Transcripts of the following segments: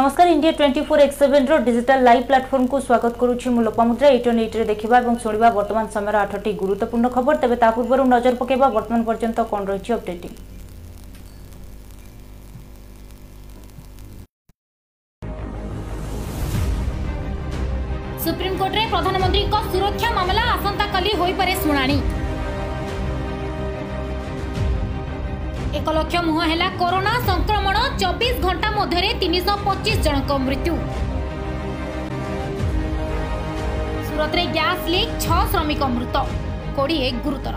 নমস্কার India twenty four x seven digital live প্লাটফর্মকে স্বাগত করুছি মু লোপামুদ্রা এইট অন এইট্রে দেখা এবং শুণবা বর্তমান সময়ের আঠটি গুরুত্বপূর্ণ খবর তবে তা পূর্ব নজর পকাইবা বর্তমান পর্যন্ত কণ রয়েছে অপডেটিং সুপ্রিমকোর্টে প্রধানমন্ত্রী সুরক্ষা মামলা আসন্তকালি হয়ে পড়ে শুনানি এক লক্ষ মুহ হেলা କରୋନା ସଂକ୍ରମଣ ଚବିଶ ଘଣ୍ଟା ମଧ୍ୟରେ ତିନିଶହ ପଚିଶ ଜଣଙ୍କ ମୃତ୍ୟୁ ସୁରତରେ ଗ୍ୟାସ୍ ଲିକ୍ ଛଅ ଶ୍ରମିକ ମୃତ କୋଡ଼ିଏ ଗୁରୁତର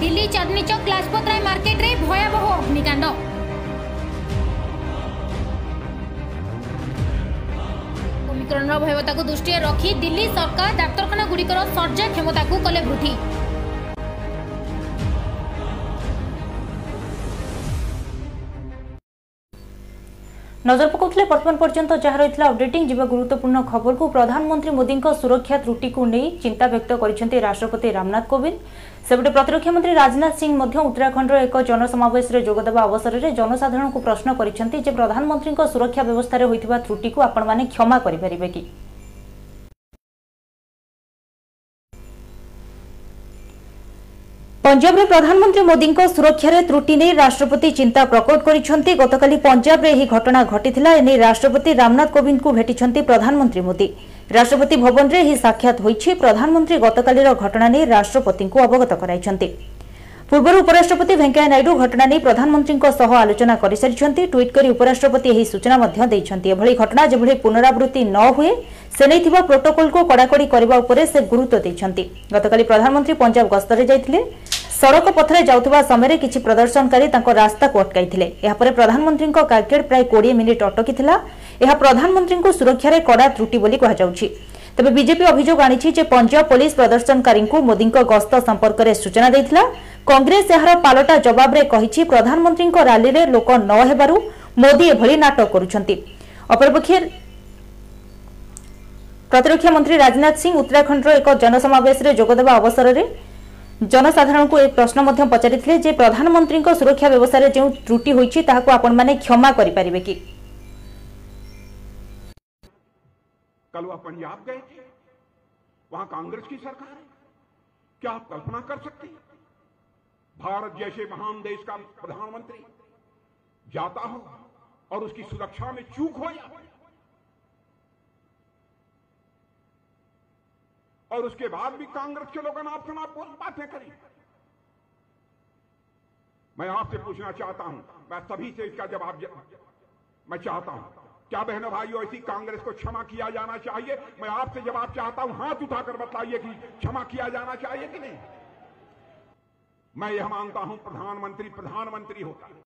ଦିଲ୍ଲୀ ଚାନ୍ଦନୀ ଚୌକ ଲାଜପତ ରାୟ ମାର୍କେଟରେ ଭୟାବହ ଅଗ୍ନିକାଣ୍ଡ ଓମିକ୍ରଣର ଭୟାବହତାକୁ ଦୃଷ୍ଟିରେ ରଖି ଦିଲ୍ଲୀ ସରକାର ଡାକ୍ତରଖାନାଗୁଡ଼ିକର ସର୍ଜା କ୍ଷମତାକୁ କଲେ ବୃଦ୍ଧି নজর পকাউলে বর্তমান পর্যন্ত যা রয়েছে অপডেটিং যা গুরুত্বপূর্ণ খবরক প্রধানমন্ত্রী মোদী সুরক্ষা ত্রুটিকু নিয়ে চিন্তা ব্যক্ত করেছেন রাষ্ট্রপতি রামনাথ কোবিন্দ সেপটে প্রতিরক্ষা মন্ত্রী রাজনাথ সিং মধ্য উত্তরাখণ্ডর এক জনসমাবেশে যোগদেবা অবসরের জনসাধারণଙ୍କୁ প্রশ্ন করেছেন যে প্রধানমন্ত্রী সুরক্ষা ব্যবস্থায় হয়ে ত্রুটিকু আপনার ক্ষমা করে কি পঞ্জাবের প্রধানমন্ত্রী মোদী সুরক্ষার ত্রুটি নিয়ে রাষ্ট্রপতি চিন্তা প্রকট করেছেন গতকাল পঞ্জাবের এই ঘটনা ঘটি এনে রাষ্ট্রপতি রামনাথ কোবিন্দ ভেটিছেন প্রধানমন্ত্রী মোদী রাষ্ট্রপতি ভবনের এই সাক্ষাৎ হয়েছে প্রধানমন্ত্রী গতকাল ঘটনা নিয়ে রাষ্ট্রপতি অবগত করাইছেন পূর্ব উপরাষ্ট্রপতি ভেঙ্কাইয়া নাইডু ঘটনা নিয়ে প্রধানমন্ত্রী আলোচনা করে সারিছেন ট্যুইট করে উপরাষ্ট্রপতি এই সূচনা এভাবে ঘটনা যেভাবে পুনরাবৃত্তি ন হুয়ে সে নেই প্রোটোকলকে কড়াকড়ি করা উপরে সে গুরুত্ব দিয়েছেন গতকাল প্রধানমন্ত্রী পঞ্জাব গস্তরে যাই ସଡ଼କ ପଥରେ ଯାଉଥିବା ସମୟରେ କିଛି ପ୍ରଦର୍ଶନକାରୀ ତାଙ୍କ ରାସ୍ତାକୁ ଅଟକାଇଥିଲେ ଏହାପରେ ପ୍ରଧାନମନ୍ତ୍ରୀଙ୍କ କାର୍କେଡ୍ ପ୍ରାୟ କୋଡ଼ିଏ ମିନିଟ୍ ଅଟକିଥିଲା ଏହା ପ୍ରଧାନମନ୍ତ୍ରୀଙ୍କୁ ସୁରକ୍ଷାରେ କଡ଼ା ତ୍ରୁଟି ବୋଲି କୁହାଯାଉଛି ତେବେ ବିଜେପି ଅଭିଯୋଗ ଆଣିଛି ଯେ ପଞ୍ଜାବ ପୋଲିସ ପ୍ରଦର୍ଶନକାରୀଙ୍କୁ ମୋଦିଙ୍କ ଗସ୍ତ ସମ୍ପର୍କରେ ସୂଚନା ଦେଇଥିଲା କଂଗ୍ରେସ ଏହାର ପାଲଟା ଜବାବରେ କହିଛି ପ୍ରଧାନମନ୍ତ୍ରୀଙ୍କ ରାଲିରେ ଲୋକ ନ ହେବାରୁ ମୋଦି ଏଭଳି ନାଟକ କରୁଛନ୍ତି ଅପରପକ୍ଷେ ପ୍ରତିରକ୍ଷା ମନ୍ତ୍ରୀ ରାଜନାଥ ସିଂ ଉତ୍ତରାଖଣ୍ଡର ଏକ ଜନସମାବେଶରେ ଯୋଗଦେବା ଅବସରରେ जनसाधारण को एक प्रश्न पचारिजे प्रधानमंत्री सुरक्षा व्यवस्था जो त्रुटि होने क्षमा है क्या कर सकते भारत जैसे महान देश का प्रधानमंत्री जाता हो और उसकी सुरक्षा में चूक हो जाए और उसके बाद भी कांग्रेस के लोगों ने आपसे ना बातें करी मैं आपसे पूछना चाहता हूं मैं सभी से इसका जवाब मैं चाहता हूं क्या बहनों भाइयों ऐसी कांग्रेस को क्षमा किया जाना चाहिए मैं आपसे जवाब चाहता हूं हाथ उठाकर बताइए कि क्षमा किया जाना चाहिए कि नहीं मैं यह मानता हूं प्रधानमंत्री प्रधानमंत्री होता है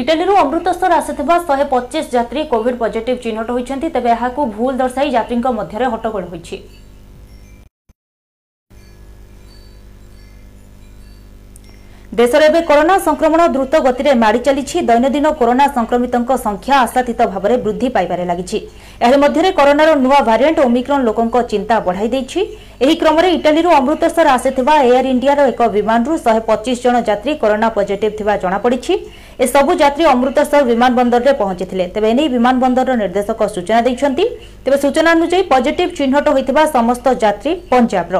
ইটালীরু অমৃতসর আসিথিবা শহে পচিশ যাত্রী কোভিড পজিটিভ চিহ্নট হয়েছেন তেবে এখন ভুল দর্শাই যাত্রী মধ্যে হট্টগোল হয়েছে ଦେଶରେ ଏବେ କରୋନା ସଂକ୍ରମଣ ଦ୍ରୁତ ଗତିରେ ମାଡ଼ି ଚାଲିଛି ଦୈନନ୍ଦିନ କରୋନା ସଂକ୍ରମିତଙ୍କ ସଂଖ୍ୟା ଆଶାତୀତ ଭାବରେ ବୃଦ୍ଧି ପାଇବାରେ ଲାଗିଛି ଏହାରି ମଧ୍ୟରେ କରୋନାର ନୂଆ ଭାରିଏଣ୍ଟ ଓମିକ୍ରନ୍ ଲୋକଙ୍କ ଚିନ୍ତା ବଢ଼ାଇ ଦେଇଛି ଏହି କ୍ରମରେ ଇଟାଲୀରୁ ଅମୃତସର ଆସିଥିବା ଏୟାର ଇଣ୍ଡିଆର ଏକ ବିମାନରୁ ଶହେ ପଚିଶ ଜଣ ଯାତ୍ରୀ କରୋନା ପଜିଟିଭ୍ ଥିବା ଜଣାପଡ଼ିଛି ଏସବୁ ଯାତ୍ରୀ ଅମୃତସର ବିମାନ ବନ୍ଦରରେ ପହଞ୍ଚିଥିଲେ ତେବେ ଏନେଇ ବିମାନ ବନ୍ଦରର ନିର୍ଦ୍ଦେଶକ ସୂଚନା ଦେଇଛନ୍ତି ତେବେ ସୂଚନା ଅନୁଯାୟୀ ପଜିଟିଭ୍ ଚିହ୍ନଟ ହୋଇଥିବା ସମସ୍ତ ଯାତ୍ରୀ ପଞ୍ଜାବର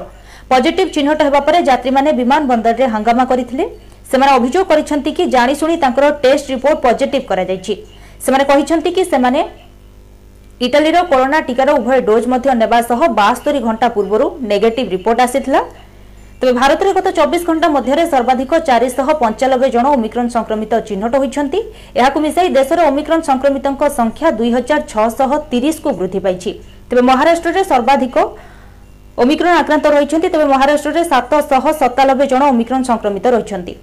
পজিটিভ চিহ্নট ହେବା ପରେ ଯାତ୍ରୀମାନେ ବିମାନ ବନ୍ଦରରେ ହଙ୍ଗାମା କରିଥିଲେ ସେମାନେ ଅଭିଯୋଗ କରିଛନ୍ତି କି ଜାଣିଶୁଣି ତାଙ୍କର ଟେଷ୍ଟ ରିପୋର୍ଟ ପଜିଟିଭ କରାଯାଇଛି ସେମାନେ କହିଛନ୍ତି କି ସେମାନେ ଇଟାଲୀର କରୋନା ଟିକାର ଉଭୟ ଡୋଜ୍ ମଧ୍ୟ ନେବା ସହ ବାସ୍ତରୀ ଘଣ୍ଟା ପୂର୍ବରୁ ନେଗେଟିଭ ରିପୋର୍ଟ ଆସିଥିଲା তবে ভারতের গত চব্বিশ ঘণ্টা মধ্যে সর্বাধিক চারিশ পঞ্চানবে জন ওমিক্রন সংক্রমিত চিহ্নট হয়েছেন এখন মিশাই দেশের ওমিক্রন সংক্রমিত সংখ্যা দুই হাজার ছশহ তিরিশ কু বৃদ্ধি পাইছে তবে মহারাষ্ট্রের সর্বাধিক ଓମିକ୍ରନ୍ ଆକ୍ରାନ୍ତ ରହିଛନ୍ତି ତେବେ ମହାରାଷ୍ଟ୍ରରେ ସାତଶହ ସତାନବେ ଜଣ ଓମିକ୍ରନ୍ ସଂକ୍ରମିତ ରହିଛନ୍ତି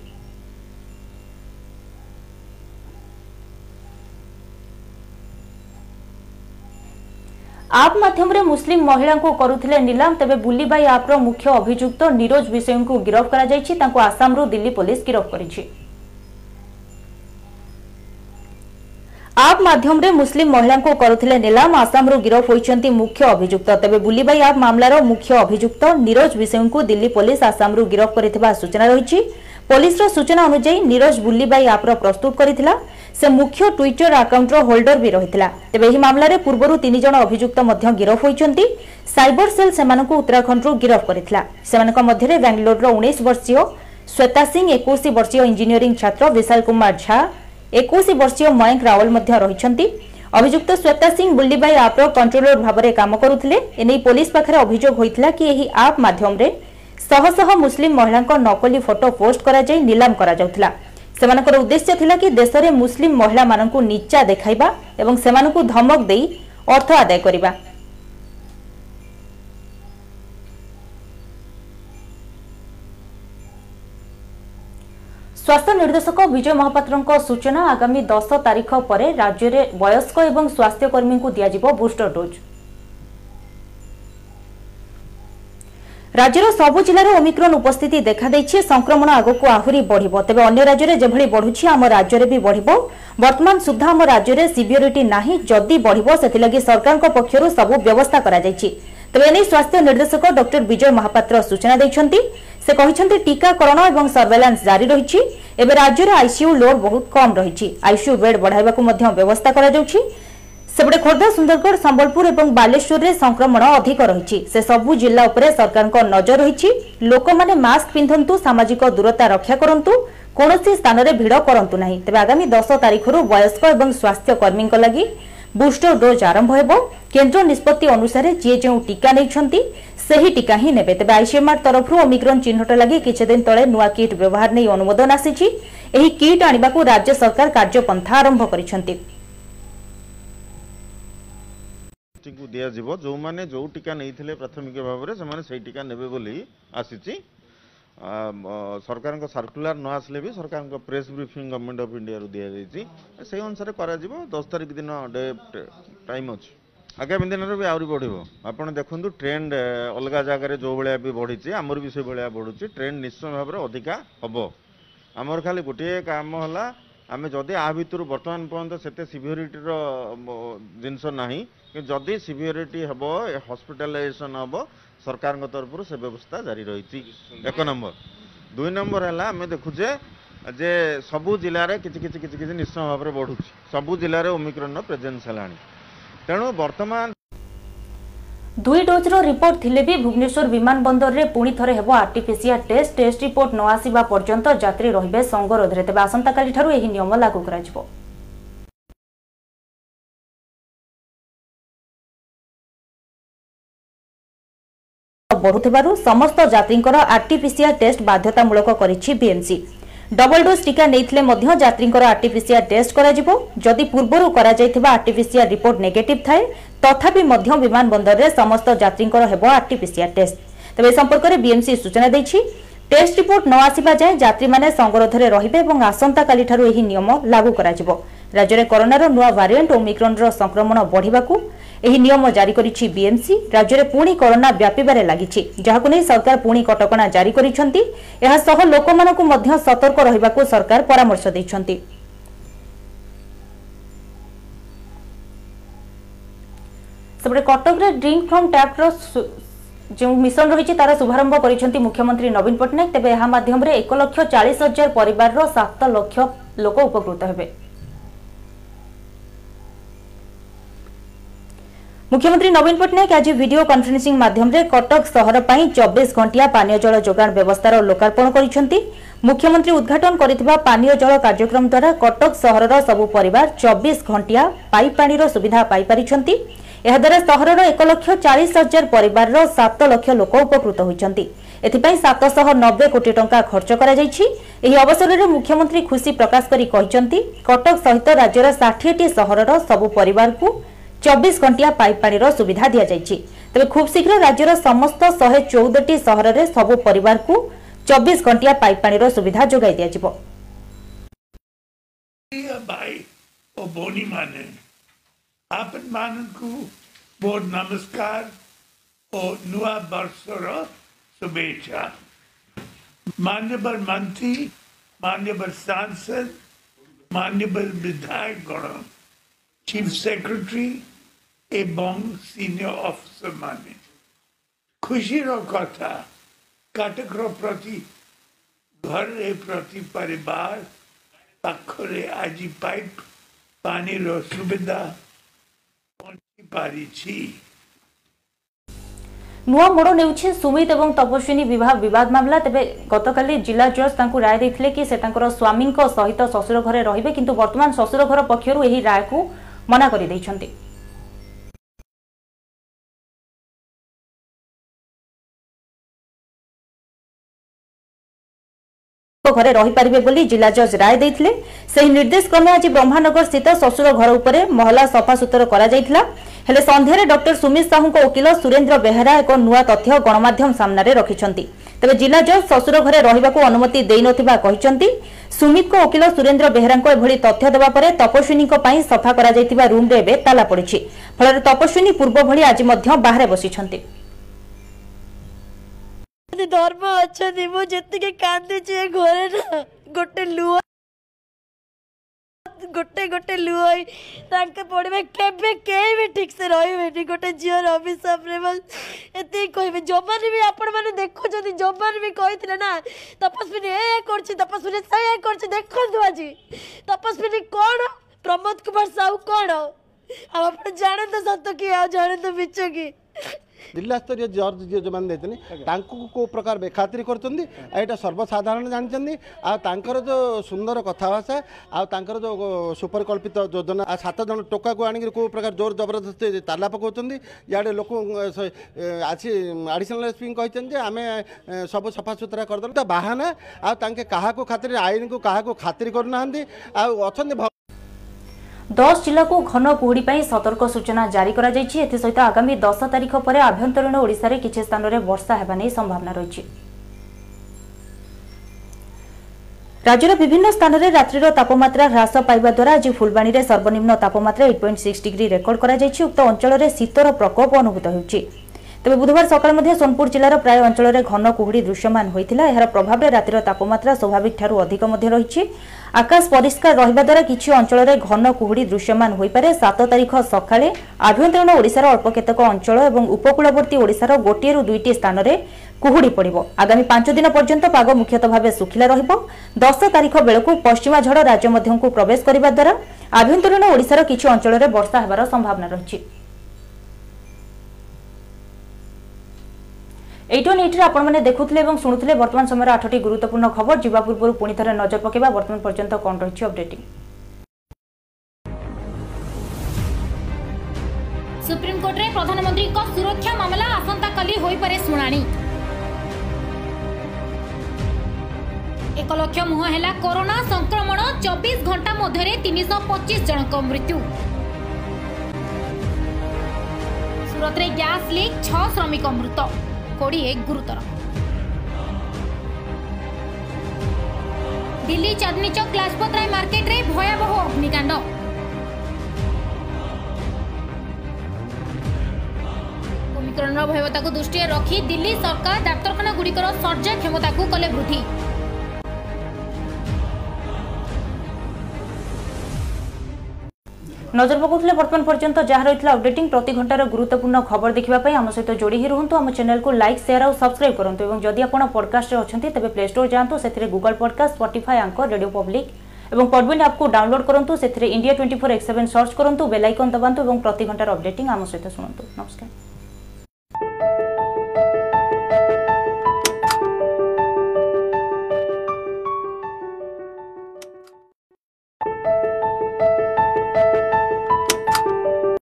ଆପ୍ ମାଧ୍ୟମରେ ମୁସଲିମ ମହିଳାଙ୍କୁ କରୁଥିଲେ ନିଲାମ ତେବେ ବୁଲିବାଇ ଆପ୍ର ମୁଖ୍ୟ ଅଭିଯୁକ୍ତ ନିରୋଜ ବିଷୟଙ୍କୁ ଗିରଫ କରାଯାଇଛି ତାଙ୍କୁ ଆସାମରୁ ଦିଲ୍ଲୀ ପୋଲିସ ଗିରଫ କରିଛି ଆପ୍ ମାଧ୍ୟମରେ ମୁସଲିମ୍ ମହିଳାଙ୍କୁ କରୁଥିଲେ ନିଲାମ ଆସାମରୁ ଗିରଫ ହୋଇଛନ୍ତି ମୁଖ୍ୟ ଅଭିଯୁକ୍ତ ତେବେ ବୁଲିବାଇ ଆପ୍ ମାମଲାର ମୁଖ୍ୟ ଅଭିଯୁକ୍ତ ନିରଜ ବିଷୟଙ୍କୁ ଦିଲ୍ଲୀ ପୋଲିସ ଆସାମରୁ ଗିରଫ କରିଥିବା ସୂଚନା ରହିଛି ପୋଲିସର ସୂଚନା ଅନୁଯାୟୀ ନିରଜ ବୁଲିବାଇ ଆପ୍ର ପ୍ରସ୍ତୁତ କରିଥିଲା ସେ ମୁଖ୍ୟ ଟ୍ୱିଟର ଆକାଉଣ୍ଟର ହୋଲ୍ଡର ବି ରହିଥିଲା ତେବେ ଏହି ମାମଲାରେ ପୂର୍ବରୁ ତିନି ଜଣ ଅଭିଯୁକ୍ତ ମଧ୍ୟ ଗିରଫ ହୋଇଛନ୍ତି ସାଇବର ସେଲ୍ ସେମାନଙ୍କୁ ଉତ୍ତରାଖଣ୍ଡରୁ ଗିରଫ କରିଥିଲା ସେମାନଙ୍କ ମଧ୍ୟରେ ବାଙ୍ଗାଲୋରର ଉଣେଇଶ ବର୍ଷୀୟ ଶ୍ୱେତା ସିଂ ଏକୋଇଶ ବର୍ଷୀୟ ଇଞ୍ଜିନିୟରିଂ ଛାତ୍ର ବିଶାଲ କୁମାର ଝା একুশ বর্ষীয় ময়ঙ্ক রাওল মধ্য রয়েছেন অভিযুক্ত শ্বেতা সিং বুল্লিবাই আপ্র কন্ট্রোলর ভাবে কাম করুলে এনে পুলিশ পাখে অভিযোগ হয়েছিল কি এই আপ মাধ্যমে শহ শহ মুসলিম মহিলা নকলি ফটো পোস্ট করা নিলাম করা যাওয়া ସେମାନଙ୍କର ଉଦ୍ଦେଶ୍ୟ ଥିଲା କି ଦେଶରେ ମୁସଲିମ୍ ମହିଳାମାନଙ୍କୁ ନିଚା ଦେଖାଇବା ଏବଂ ସେମାନଙ୍କୁ ଧମକ ଦେଇ ଅର୍ଥ ଆଦାୟ କରିବା ସ୍ୱାସ୍ଥ୍ୟ ନିର୍ଦ୍ଦେଶକ ବିଜୟ ମହାପାତ୍ରଙ୍କ ସୂଚନା ଆଗାମୀ ଦଶ ତାରିଖ ପରେ ରାଜ୍ୟରେ ବୟସ୍କ ଏବଂ ସ୍ୱାସ୍ଥ୍ୟକର୍ମୀଙ୍କୁ ଦିଆଯିବ ବୁଷ୍ଟର ଡୋଜ୍ ରାଜ୍ୟର ସବୁ ଜିଲ୍ଲାରେ ଓମିକ୍ରନ୍ ଉପସ୍ଥିତି ଦେଖାଦେଇଛି ସଂକ୍ରମଣ ଆଗକୁ ଆହୁରି ବଢ଼ିବ ତେବେ ଅନ୍ୟ ରାଜ୍ୟରେ ଯେଭଳି ବଢ଼ୁଛି ଆମ ରାଜ୍ୟରେ ବି ବଢ଼ିବ ବର୍ତ୍ତମାନ ସୁଦ୍ଧା ଆମ ରାଜ୍ୟରେ ସିଭିଓରିଟି ନାହିଁ ଯଦି ବଢ଼ିବ ସେଥିଲାଗି ସରକାରଙ୍କ ପକ୍ଷରୁ ସବୁ ବ୍ୟବସ୍ଥା କରାଯାଇଛି ତେବେ ଏନେଇ ସ୍ୱାସ୍ଥ୍ୟ ନିର୍ଦ୍ଦେଶକ ଡକ୍ଟର ବିଜୟ ମହାପାତ୍ର ସୂଚନା ଦେଇଛନ୍ତି ସେ କହିଛନ୍ତି ଟିକାକରଣ ଏବଂ ସର୍ଭେଲାନ୍ସ ଜାରି ରହିଛି ଏବେ ରାଜ୍ୟରେ ଆଇସିୟୁ ଲୋଡ୍ ବହୁତ କମ୍ ରହିଛି ଆଇସିୟୁ ବେଡ୍ ବଢ଼ାଇବାକୁ ମଧ୍ୟ ବ୍ୟବସ୍ଥା କରାଯାଉଛି ସେପଟେ ଖୋର୍ଦ୍ଧା ସୁନ୍ଦରଗଡ଼ ସମ୍ବଲପୁର ଏବଂ ବାଲେଶ୍ୱରରେ ସଂକ୍ରମଣ ଅଧିକ ରହିଛି ସେ ସବୁ ଜିଲ୍ଲା ଉପରେ ସରକାରଙ୍କ ନଜର ରହିଛି ଲୋକମାନେ ମାସ୍କ ପିନ୍ଧନ୍ତୁ ସାମାଜିକ ଦୂରତା ରକ୍ଷା କରନ୍ତୁ କୌଣସି ସ୍ଥାନରେ ଭିଡ଼ କରନ୍ତୁ ନାହିଁ ତେବେ ଆଗାମୀ ଦଶ ତାରିଖରୁ ବୟସ୍କ ଏବଂ ସ୍ୱାସ୍ଥ୍ୟକର୍ମୀଙ୍କ ଲାଗି ବୁଷ୍ଟର ଡୋଜ୍ ଆରମ୍ଭ ହେବ କେନ୍ଦ୍ର ନିଷ୍ପତ୍ତି ଅନୁସାରେ ଯିଏ ଯେଉଁ ଟିକା ନେଇଛନ୍ତି ସେହି ଟିକା ହିଁ ନେବେ ତେବେ ଆଇସିଏମ୍ଆର୍ ତରଫରୁ ଓମିକ୍ରନ୍ ଚିହ୍ନଟ ଲାଗି କିଛିଦିନ ତଳେ ନୂଆ କିଟ୍ ବ୍ୟବହାର ନେଇ ଅନୁମୋଦନ ଆସିଛି ଏହି କିଟ୍ ଆଣିବାକୁ ରାଜ୍ୟ ସରକାର କାର୍ଯ୍ୟପନ୍ଥା ଆରମ୍ଭ କରିଛନ୍ତି ଦିଆଯିବ ଯେଉଁମାନେ ଯେଉଁ ଟିକା ନେଇଥିଲେ ପ୍ରାଥମିକ ଭାବରେ ସେମାନେ ସେଇ ଟିକା ନେବେ ବୋଲି ଆସିଛି ସରକାରଙ୍କ ସାର୍କୁଲାର ନ ଆସିଲେ ବି ସରକାରଙ୍କ ପ୍ରେସ୍ ବ୍ରିଫିଂ ଗଭର୍ଣ୍ଣମେଣ୍ଟ ଅଫ୍ ଇଣ୍ଡିଆରୁ ଦିଆଯାଇଛି ସେଇ ଅନୁସାରେ କରାଯିବ ଦଶ ତାରିଖ ଦିନ ଡେ ଟାଇମ୍ ଅଛି ଆଗାମୀ ଦିନରେ ବି ଆହୁରି ବଢ଼ିବ ଆପଣ ଦେଖନ୍ତୁ ଟ୍ରେଣ୍ଡ ଅଲଗା ଜାଗାରେ ଯେଉଁ ଭଳିଆ ବି ବଢ଼ିଛି ଆମର ବି ସେଇଭଳିଆ ବଢ଼ୁଛି ଟ୍ରେଣ୍ଡ ନିଶ୍ଚୟ ଭାବରେ ଅଧିକା ହେବ ଆମର ଖାଲି ଗୋଟିଏ କାମ ହେଲା ଆମେ ଯଦି ଆ ଭିତରୁ ବର୍ତ୍ତମାନ ପର୍ଯ୍ୟନ୍ତ ସେତେ ସିଭିଅରିଟିର ଜିନିଷ ନାହିଁ କିନ୍ତୁ ଯଦି ସିଭିଅରିଟି ହେବ ହସ୍ପିଟାଲାଇଜେସନ୍ ହେବ ସରକାରଙ୍କ ତରଫରୁ ସେ ବ୍ୟବସ୍ଥା ଜାରି ରହିଛି ଏକ ନମ୍ବର ଦୁଇ ନମ୍ବର ହେଲା ଆମେ ଦେଖୁଛେ ଯେ ସବୁ ଜିଲ୍ଲାରେ କିଛି କିଛି କିଛି କିଛି ନିଶ୍ଚୟ ଭାବରେ ବଢ଼ୁଛି ସବୁ ଜିଲ୍ଲାରେ ଓମିକ୍ରନର ପ୍ରେଜେନ୍ସ ହେଲାଣି ତେଣୁ ବର୍ତ୍ତମାନ ଦୁଇ ଡୋଜ୍ର ରିପୋର୍ଟ ଥିଲେ ବି ଭୁବନେଶ୍ୱର ବିମାନ ବନ୍ଦରରେ ପୁଣି ଥରେ ହେବ ଆର୍ଟିପିସିଆର୍ ଟେଷ୍ଟ ଟେଷ୍ଟ ରିପୋର୍ଟ ନ ଆସିବା ପର୍ଯ୍ୟନ୍ତ ଯାତ୍ରୀ ରହିବେ ସଙ୍ଗରୋଧରେ ତେବେ ଆସନ୍ତାକାଲିଠାରୁ ଏହି ନିୟମ ଲାଗୁ କରାଯିବ ବଢୁଥିବାରୁ ସମସ୍ତ ଯାତ୍ରୀଙ୍କର ଆର୍ଟିପିସିଆର୍ ଟେଷ୍ଟ ବାଧ୍ୟତାମୂଳକ କରିଛି ବିଏମ୍ସି ডবল ডোজ টিকা নেইলে মধ্য যাত্রীঙ্কর আর্টিফিসিয়াল টেস্ট করা যাব যদি পূর্বরু করা যাইতিবা আর্টিফিসিয়াল রিপোর্ট নেগেটিভ থাকে তথাপি মধ্য বিমানবন্দরে সমস্ত যাত্রীঙ্কর হেব আর্টিফিসিয়াল টেস্ট তবে এ সম্পর্কে বিএমসি সূচনা দিয়েছি টেস্ট রিপোর্ট ন আসিবা যায় যাত্রীমানে সংরোধরে রহবে এবং আসন্তাকালিঠার এই নিয়ম লাগু করা ରାଜ୍ୟରେ କରୋନାର ନୂଆ ଭାରିଆଣ୍ଟ ଓମିକ୍ରନ୍ର ସଂକ୍ରମଣ ବଢ଼ିବାକୁ ଏହି ନିୟମ ଜାରି କରିଛି ବିଏମ୍ସି ରାଜ୍ୟରେ ପୁଣି କରୋନା ବ୍ୟାପିବାରେ ଲାଗିଛି ଯାହାକୁ ନେଇ ସରକାର ପୁଣି କଟକଣା ଜାରି କରିଛନ୍ତି ଏହାସହ ଲୋକମାନଙ୍କୁ ମଧ୍ୟ ସତର୍କ ରହିବାକୁ ସରକାର ପରାମର୍ଶ ଦେଇଛନ୍ତି ସେପଟେ କଟକରେ ଡ୍ରିଙ୍କ୍ ଫ୍ରମ୍ ଟ୍ୟାପ୍ର ଯେଉଁ ମିଶନ ରହିଛି ତାର ଶୁଭାରମ୍ଭ କରିଛନ୍ତି ମୁଖ୍ୟମନ୍ତ୍ରୀ ନବୀନ ପଟ୍ଟନାୟକ ତେବେ ଏହା ମାଧ୍ୟମରେ ଏକ ଲକ୍ଷ ଚାଳିଶ ହଜାର ପରିବାରର ସାତ ଲକ୍ଷ ଲୋକ ଉପକୃତ ହେବେ મુખ્યમંત્રી નવીન પટનાયક આજે ଭିડિଓ କନଫରେନ୍ସିଂ ମାଧ୍ୟମରେ କଟକ ସହର ପାଇଁ ଚବିଶ ଘଣ୍ଟିଆ ପାନୀୟ ଜଳ ଯୋଗାଣ ବ୍ୟବସ୍ଥାର ଲୋକାର୍ପଣ କରିଛନ୍ତି ମୁଖ୍ୟମନ୍ତ୍ରୀ ଉଦ୍ଘାଟନ କରିଥିବା ପାନୀୟ ଜଳ କାର୍ଯ୍ୟକ୍ରମ ଦ୍ୱାରା କଟକ ସହରର ସବୁ ପରିବାର ଚବିଶ ଘଣ୍ଟିଆ ପାଇପ୍ ପାଣିର ସୁବିଧା ପାଇପାରିଛନ୍ତି ଏହାଦ୍ୱାରା ସହରର ଏକ ଲକ୍ଷ ଚାଳିଶ ହଜାର ପରିବାରର ସାତ ଲକ୍ଷ ଲୋକ ଉପକୃତ ହୋଇଛନ୍ତି ଏଥିପାଇଁ ସାତଶହ ନବେ କୋଟି ଟଙ୍କା ଖର୍ଚ୍ଚ କରାଯାଇଛି ଏହି ଅବସରରେ ମୁଖ୍ୟମନ୍ତ୍ରୀ ଖୁସି ପ୍ରକାଶ କରି କହିଛନ୍ତି କଟକ ସହିତ ରାଜ୍ୟର ଷାଠିଏଟି ସହରର ସବୁ ପରିବାରକୁ চব্বিশ ঘণ্টিয়া পাইপ পানির সুবিধা দিয়াযাইছি তবে খুব শীঘ্র রাজ্যের সমস্ত শহে চৌদটি সহরের সবু পরিবারকু চব্বিশ ঘণ্টিয়া পাইপ পানির সুবিধা যোগাই দিয়াযিব ভাই ও ভৌণী মানে আপন মানুষ ବହୁତ ନମସ୍କାର ଓ ନୂଆ ବର୍ଷର ଶୁଭେଚ୍ଛା ମାନ୍ୟବର ମନ୍ତ୍ରୀ ମାନ୍ୟବର ସାଂସଦ ମାନ୍ୟବର ବିଧାୟକଗଣ চিফ সেক্রেটারি এবং সিনিয়র অফিসার মানে খুশির কথা কাটকর প্রতি ঘরে প্রতি পরিবার ପାଖରେ ଆଜି ପାଇପ୍ ପାଣିର ସୁବିଧା ପହଞ୍ଚି ପାରିଛି ନୂଆ ମୋଡ଼ ନେଉଛି ସୁମିତ ଏବଂ ତପସ୍ୱିନୀ ବିବାହ ବିବାଦ ମାମଲା ତେବେ ଗତକାଲି ଜିଲ୍ଲା ଜଜ୍ ତାଙ୍କୁ ରାୟ ଦେଇଥିଲେ କି ସେ ତାଙ୍କର ସ୍ୱାମୀଙ୍କ ସହିତ ଶ୍ୱଶୁର ଘରେ ରହିବେ କିନ୍ତୁ ବର୍ତ୍ତମାନ ଶ୍ୱଶୁର ଘର ପକ୍ଷରୁ ଏହି ରାୟକୁ ମନା କରିଦେଇଛନ୍ତି ଘରେ ରହିପାରିବେ ବୋଲି ଜିଲ୍ଲା ଜଜ୍ ରାୟ ଦେଇଥିଲେ ସେହି ନିର୍ଦ୍ଦେଶକ୍ରମେ ଆଜି ବ୍ରହ୍ମାନଗର ସ୍ଥିତ ଶ୍ୱଶୁର ଘର ଉପରେ ମହଲା ସଫାସୁତର କରାଯାଇଥିଲା ହେଲେ ସନ୍ଧ୍ୟାରେ ଡକ୍ଟର ସୁମିତ ସାହୁଙ୍କ ଓକିଲ ସୁରେନ୍ଦ୍ର ବେହେରା ଏକ ନୂଆ ତଥ୍ୟ ଗଣମାଧ୍ୟମ ସାମ୍ନାରେ ରଖିଛନ୍ତି ତେବେ ଜିଲ୍ଲା ଜଜ୍ ଶ୍ୱଶୁର ଘରେ ରହିବାକୁ ଅନୁମତି ଦେଇନଥିବା କହିଛନ୍ତି ସୁମିତଙ୍କ ଓକିଲ ସୁରେନ୍ଦ୍ର ବେହେରାଙ୍କ ଏଭଳି ତଥ୍ୟ ଦେବା ପରେ ତପସ୍ୱିନୀଙ୍କ ପାଇଁ ସଫା କରାଯାଇଥିବା ରୁମ୍ରେ ଏବେ ତାଲା ପଡ଼ିଛି ଫଳରେ ତପସ୍ୱିନୀ ପୂର୍ବ ଭଳି ଆଜି ମଧ୍ୟ ବାହାରେ ବସିଛନ୍ତି ଧର୍ମ ଅଛନ୍ତି ମୁଁ ଯେତିକି କାନ୍ଦିଛି ଏ ଘରେ ନା ଗୋଟେ ଲୁହ ଗୋଟେ ଗୋଟେ ଲୁହ ହୋଇ ତାଙ୍କ ପଡ଼ିବେ କେବେ କେହି ବି ଠିକ୍ସେ ରହିବେନି ଗୋଟେ ଝିଅର ଅଭିଶାପରେ ଏତିକି କହିବେ ଯବାନ ବି ଆପଣମାନେ ଦେଖୁଛନ୍ତି ଯବାନ ବି କହିଥିଲେ ନା ତପସ୍ୱିନୀ ଏ କରୁଛି ତପସ୍ୱିନୀ ସେୟା କରୁଛି ଦେଖନ୍ତୁ ଆଜି ତପସ୍ୱିନୀ କ'ଣ ପ୍ରମୋଦ କୁମାର ସାହୁ କ'ଣ ଆଉ ଆପଣ ଜାଣନ୍ତୁ ସତ କି ଆଉ ଜାଣନ୍ତୁ ମିଛ କି ଜିଲ୍ଲାସ୍ତରୀୟ ଜର୍ଜ ଯିଏ ଯେଉଁମାନେ ଦେଇଛନ୍ତି ତାଙ୍କୁ କେଉଁ ପ୍ରକାର ବେଖାତିରି କରୁଛନ୍ତି ଏଇଟା ସର୍ବସାଧାରଣ ଜାଣିଛନ୍ତି ଆଉ ତାଙ୍କର ଯେଉଁ ସୁନ୍ଦର କଥାଭାଷା ଆଉ ତାଙ୍କର ଯେଉଁ ସୁପରିକଳ୍ପିତ ଯୋଜନା ଆଉ ସାତ ଜଣ ଟୋକାକୁ ଆଣିକି କେଉଁ ପ୍ରକାର ଜୋର ଜବରଦସ୍ତି ତାଲା ପକାଉଛନ୍ତି ଇଆଡ଼େ ଲୋକ ଆସି ଆଡ଼ିସନାଲ ଏସ୍ପି କହିଛନ୍ତି ଯେ ଆମେ ସବୁ ସଫାସୁତୁରା କରିଦେଲୁ ତା ବାହାନା ଆଉ ତାଙ୍କେ କାହାକୁ ଖାତିରି ଆଇନକୁ କାହାକୁ ଖାତିରି କରୁନାହାନ୍ତି ଆଉ ଅଛନ୍ତି ଦଶ ଜିଲ୍ଲାକୁ ଘନ କୁହୁଡ଼ି ପାଇଁ ସତର୍କ ସୂଚନା ଜାରି କରାଯାଇଛି ଏଥିସହିତ ଆଗାମୀ ଦଶ ତାରିଖ ପରେ ଆଭ୍ୟନ୍ତରୀଣ ଓଡ଼ିଶାରେ କିଛି ସ୍ଥାନରେ ବର୍ଷା ହେବା ନେଇ ସମ୍ଭାବନା ରହିଛି ରାଜ୍ୟର ବିଭିନ୍ନ ସ୍ଥାନରେ ରାତ୍ରିର ତାପମାତ୍ରା ହ୍ରାସ ପାଇବା ଦ୍ୱାରା ଆଜି ଫୁଲବାଣୀରେ ସର୍ବନିମ୍ନ ତାପମାତ୍ରା eight point six degree record କରାଯାଇଛି ଉକ୍ତ ଅଞ୍ଚଳରେ ଶୀତର ପ୍ରକୋପ ଅନୁଭୂତ ହେଉଛି তবে বুধবার সকালে মধ্যে সোনপুর জেলার প্রায় অঞ্চলের ঘন কুহুড়ি দৃশ্যমান হয়েছিল এর প্রভাবে রাতের তাপমাত্রা স্বাভাবিক ঠার অধিক মধ্যে রয়েছে আকাশ পরিষ্কার রহবা দ্বারা কিছু অঞ্চলের ঘন কুহুড়ি দৃশ্যমান হয়েপরে সাত তারিখ সকালে আভ্যন্তরীণ ওড়িশার অল্প কেতক অঞ্চল এবং উপকূলবর্তী ওড়িশার গোটিয়ে দুইটি স্থানরে কুহুড়ি পড়ব আগামী পাঁচ দিন পর্যন্ত পাগ মুখ্যতঃ ভাবে শুখিলা রহব দশ তারিখ বেড়ে পশ্চিমা ঝড় রাজ্য মধ্যকু প্রবেশ করা দ্বারা আভ্যন্তরীণ ওড়িশার কিছু অঞ্চলের বর্ষা হবার সম্ভাবনা রয়েছে এইটু নিউজরে আপনার দেখুলে এবং শুণুলে বর্তমান সময়ের আঠটি গুরুত্বপূর্ণ খবর যা পূর্ব পুঁ থে নজর পকাইবা বর্তমান পর্যন্ত কম রয়েছে অপডেটিং সুপ্রিমকোর্টে প্রধানমন্ত্রী সুরক্ষা মামলা আসন্তকালি হয়ে পড়ে শুনানি এক লক্ষ মুহ হল করোনা সংক্রমণ চব্বিশ ঘণ্টা মধ্যে তিনশ পঁচিশ জনক মৃত্যু সুরতরে গ্যাস লিক ছ শ্রমিক মৃত କୋଡ଼ିଏ ଗୁରୁତର ଦିଲ୍ଲୀ ଚାନ୍ଦନୀ ଚୌକ ଲାଜପତ ରାୟ ମାର୍କେଟରେ ଭୟାବହ ଅଗ୍ନିକାଣ୍ଡ ଓମିକ୍ରଣର ଭୟାବହତାକୁ ଦୃଷ୍ଟିରେ ରଖି ଦିଲ୍ଲୀ ସରକାର ଡାକ୍ତରଖାନାଗୁଡ଼ିକର ଶଯ୍ୟା କ୍ଷମତାକୁ କଲେ ବୃଦ୍ଧି নজর পকাউলে বর্তমান পর্যন্ত যা রয়েছে অপডেটিং প্রতি ঘণ্টার গুরুত্বপূর্ণ খবর দেখা আম সহ যোড়ি হি রুহতু আমার চ্যানেল লাইক সেয়ার আর সবসক্রাইব করতু এবং যদি আপনার পডকাস্টে অনেক তবে প্লে স্টোর যাতে সে Google podcast Spotify anchor radio public এবং পডবিন আপকে ডাউনলোড করতু সেটি India twenty four x seven search করতু bell icon দবাতু এবং প্রতি ঘণ্টার অপডেটিং আমার সহ শুণতু নমস্কার